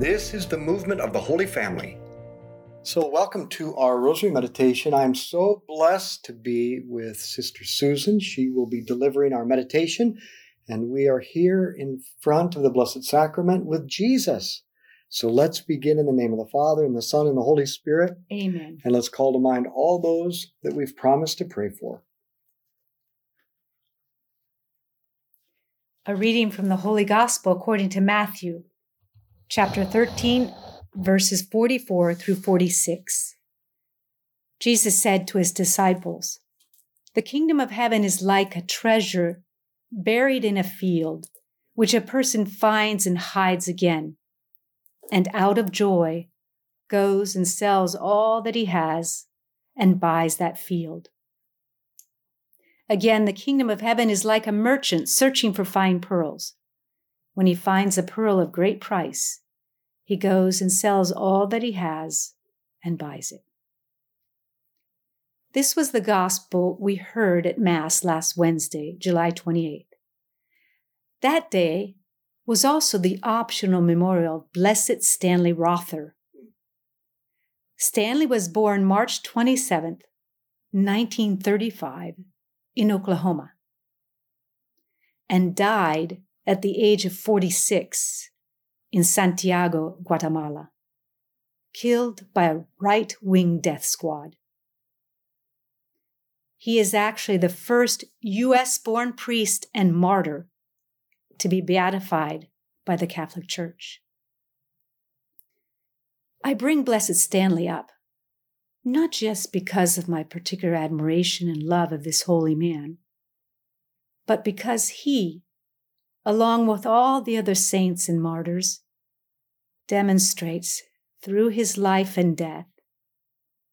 This is the movement of the Holy Family. So, welcome to our Rosary Meditation. I'm so blessed to be with Sister Susan. She will be delivering our meditation, and we are here in front of the Blessed Sacrament with Jesus. So, let's begin in the name of the Father, and the Son, and the Holy Spirit. Amen. And let's call to mind all those that we've promised to pray for. A reading from the Holy Gospel according to Matthew, chapter 13, verses 44 through 46. Jesus said to his disciples, The kingdom of heaven is like a treasure buried in a field, which a person finds and hides again, and out of joy goes and sells all that he has and buys that field. Again, the kingdom of heaven is like a merchant searching for fine pearls. When he finds a pearl of great price, he goes and sells all that he has and buys it. This was the gospel we heard at Mass last Wednesday, July 28th. That day was also the optional memorial of Blessed Stanley Rother. Stanley was born March 27th, 1935 in Oklahoma and died at the age of 46 in Santiago, Guatemala, killed by a right wing death squad. He is actually the first U.S. born priest and martyr to be beatified by the Catholic Church. I bring Blessed Stanley up not just because of my particular admiration and love of this holy man, but because he, along with all the other saints and martyrs, demonstrates through his life and death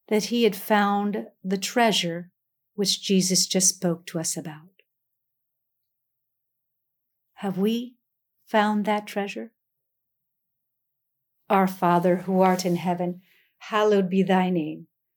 that he had found the treasure which Jesus just spoke to us about. Have we found that treasure? Our Father who art in heaven, hallowed be thy name.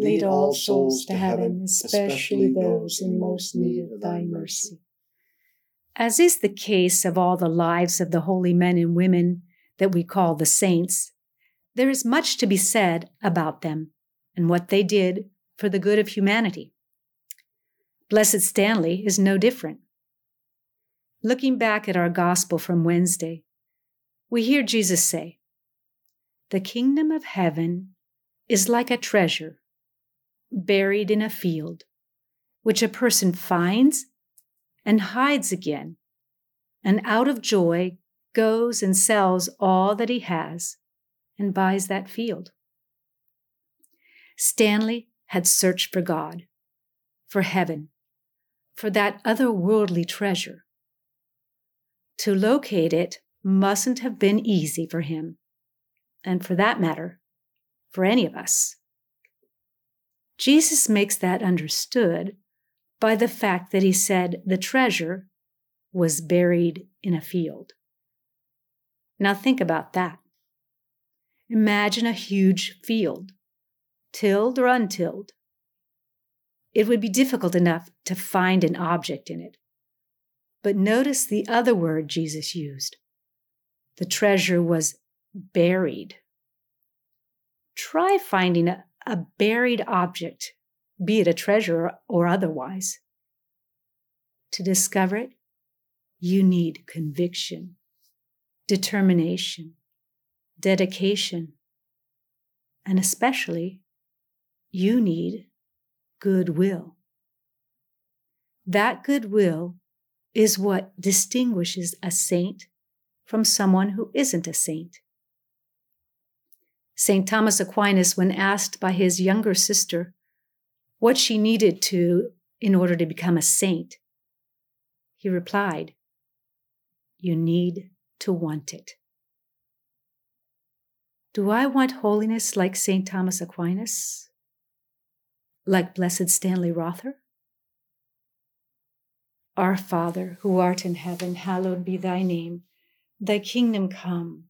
Lead all souls to heaven, especially those in most need of thy mercy. As is the case of all the lives of the holy men and women that we call the saints, there is much to be said about them and what they did for the good of humanity. Blessed Stanley is no different. Looking back at our gospel from Wednesday, we hear Jesus say, The kingdom of heaven is like a treasure buried in a field, which a person finds and hides again, and out of joy goes and sells all that he has and buys that field. Stanley had searched for God, for heaven, for that otherworldly treasure. To locate it mustn't have been easy for him, and for that matter, for any of us. Jesus makes that understood by the fact that he said the treasure was buried in a field. Now think about that. Imagine a huge field tilled or untilled. It would be difficult enough to find an object in it. But notice the other word Jesus used. The treasure was buried. Try finding a, a buried object, be it a treasure or otherwise. To discover it, you need conviction, determination, dedication, and especially you need goodwill. That goodwill is what distinguishes a saint from someone who isn't a saint. St. Thomas Aquinas, when asked by his younger sister what she needed to in order to become a saint, he replied, You need to want it. Do I want holiness like St. Thomas Aquinas? like Blessed Stanley Rother? Our Father, who art in heaven, hallowed be thy name. Thy kingdom come,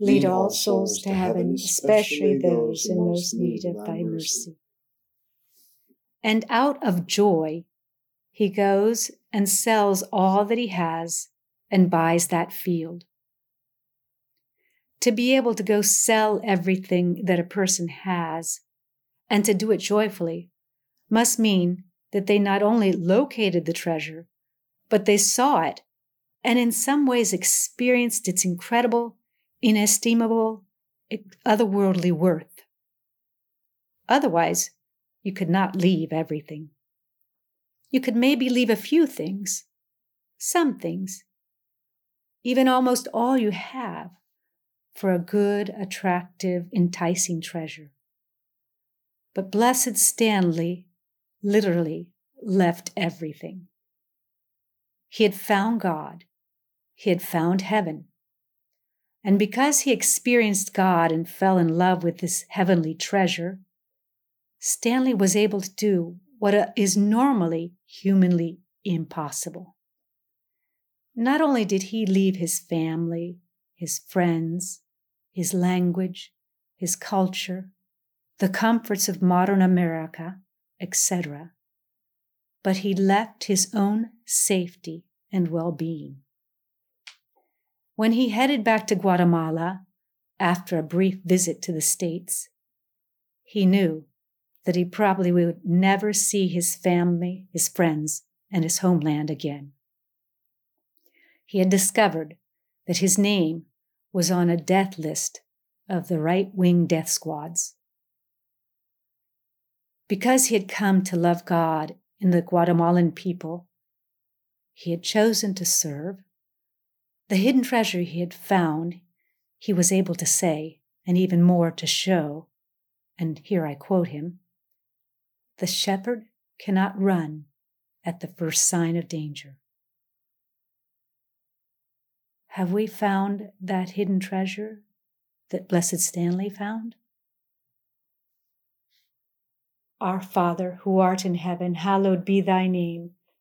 Lead all souls to heaven, especially those in most need of thy mercy. And out of joy, he goes and sells all that he has and buys that field to be able to go sell everything that a person has and to do it joyfully must mean that they not only located the treasure, but they saw it and in some ways experienced its incredible, inestimable, eh, otherworldly worth. Otherwise, you could not leave everything. You could maybe leave a few things, some things, even almost all you have for a good, attractive, enticing treasure. But Blessed Stanley literally left everything. He had found God, he had found heaven. And because he experienced God and fell in love with this heavenly treasure, Stanley was able to do what uh, is normally humanly impossible. Not only did he leave his family, his friends, his language, his culture, the comforts of modern America, etc. But he left his own safety and well being. When he headed back to Guatemala after a brief visit to the States, he knew that he probably would never see his family, his friends, and his homeland again. He had discovered that his name was on a death list of the right wing death squads. Because he had come to love God and the Guatemalan people, he had chosen to serve. The hidden treasure he had found, he was able to say, and even more to show, and here I quote him The shepherd cannot run at the first sign of danger. Have we found that hidden treasure that Blessed Stanley found? Our Father, who art in heaven, hallowed be thy name.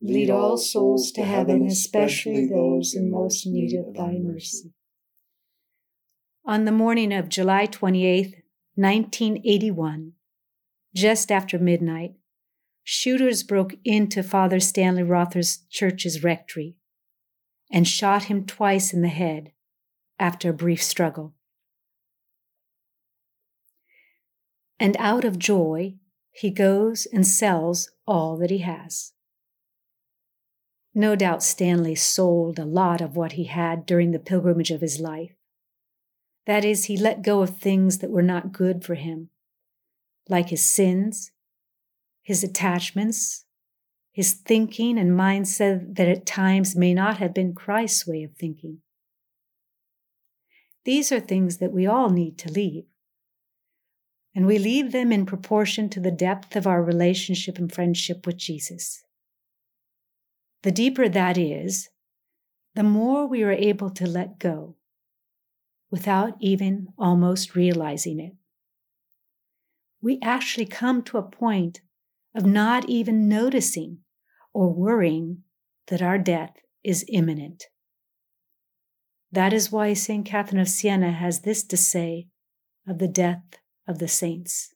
Lead all souls to heaven, especially those in most need of thy mercy. On the morning of July 28, 1981, just after midnight, shooters broke into Father Stanley Rother's church's rectory and shot him twice in the head after a brief struggle. And out of joy, he goes and sells all that he has. No doubt Stanley sold a lot of what he had during the pilgrimage of his life. That is, he let go of things that were not good for him, like his sins, his attachments, his thinking and mindset that at times may not have been Christ's way of thinking. These are things that we all need to leave. And we leave them in proportion to the depth of our relationship and friendship with Jesus. The deeper that is, the more we are able to let go without even almost realizing it. We actually come to a point of not even noticing or worrying that our death is imminent. That is why St. Catherine of Siena has this to say of the death of the saints.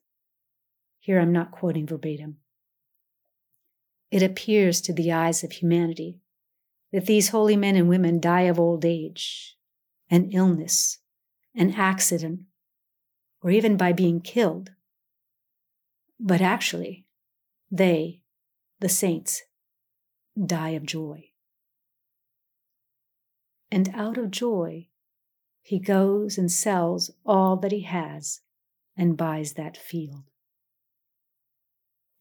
Here I'm not quoting verbatim. It appears to the eyes of humanity that these holy men and women die of old age an illness an accident, or even by being killed. But actually, they, the saints, die of joy. And out of joy, he goes and sells all that he has and buys that field.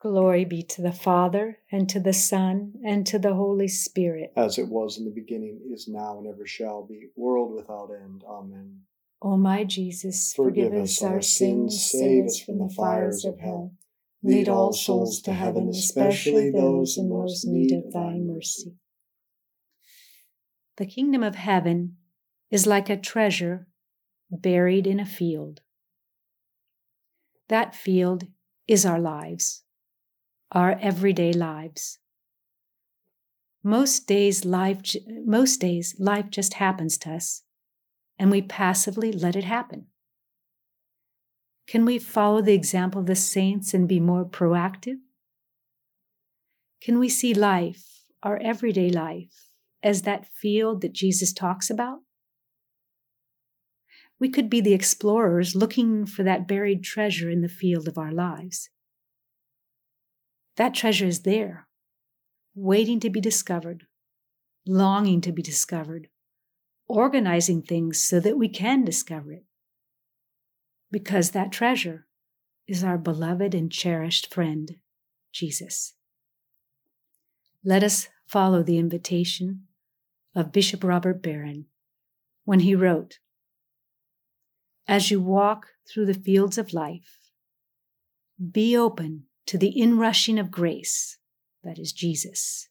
Glory be to the Father, and to the Son, and to the Holy Spirit. As it was in the beginning, is now, and ever shall be, world without end. Amen. O my Jesus, forgive, forgive us our sins, save us from the fires of hell. Lead all souls to heaven, especially those in most need of thy mercy. The kingdom of heaven is like a treasure buried in a field. That field is our lives our everyday lives. Most days life most days life just happens to us and we passively let it happen. Can we follow the example of the saints and be more proactive? Can we see life, our everyday life, as that field that Jesus talks about? We could be the explorers looking for that buried treasure in the field of our lives. That treasure is there, waiting to be discovered, longing to be discovered, organizing things so that we can discover it. Because that treasure is our beloved and cherished friend, Jesus. Let us follow the invitation of Bishop Robert Barron when he wrote As you walk through the fields of life, be open to the inrushing of grace, that is Jesus,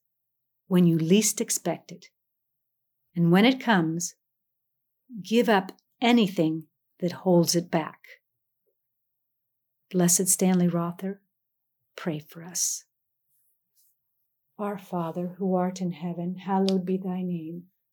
when you least expect it. And when it comes, give up anything that holds it back. Blessed Stanley Rother, pray for us. Our Father, who art in heaven, hallowed be thy name.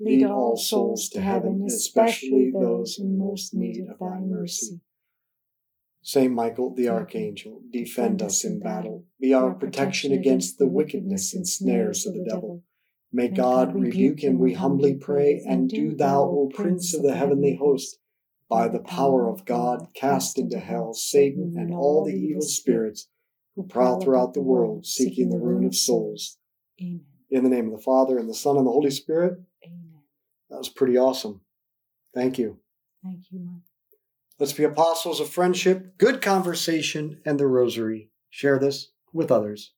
Lead all souls to heaven, especially those in most need of thy mercy. Saint Michael the Archangel, defend us in battle. Be our protection against the wickedness and snares of the devil. May God rebuke him, we humbly pray, and do thou, O Prince of the heavenly host, by the power of God, cast into hell Satan and all the evil spirits who prowl throughout the world, seeking the ruin of souls. Amen. In the name of the Father, and the Son, and the Holy Spirit. That was pretty awesome. Thank you. Thank you, Mike. Let's be apostles of friendship, good conversation, and the rosary. Share this with others.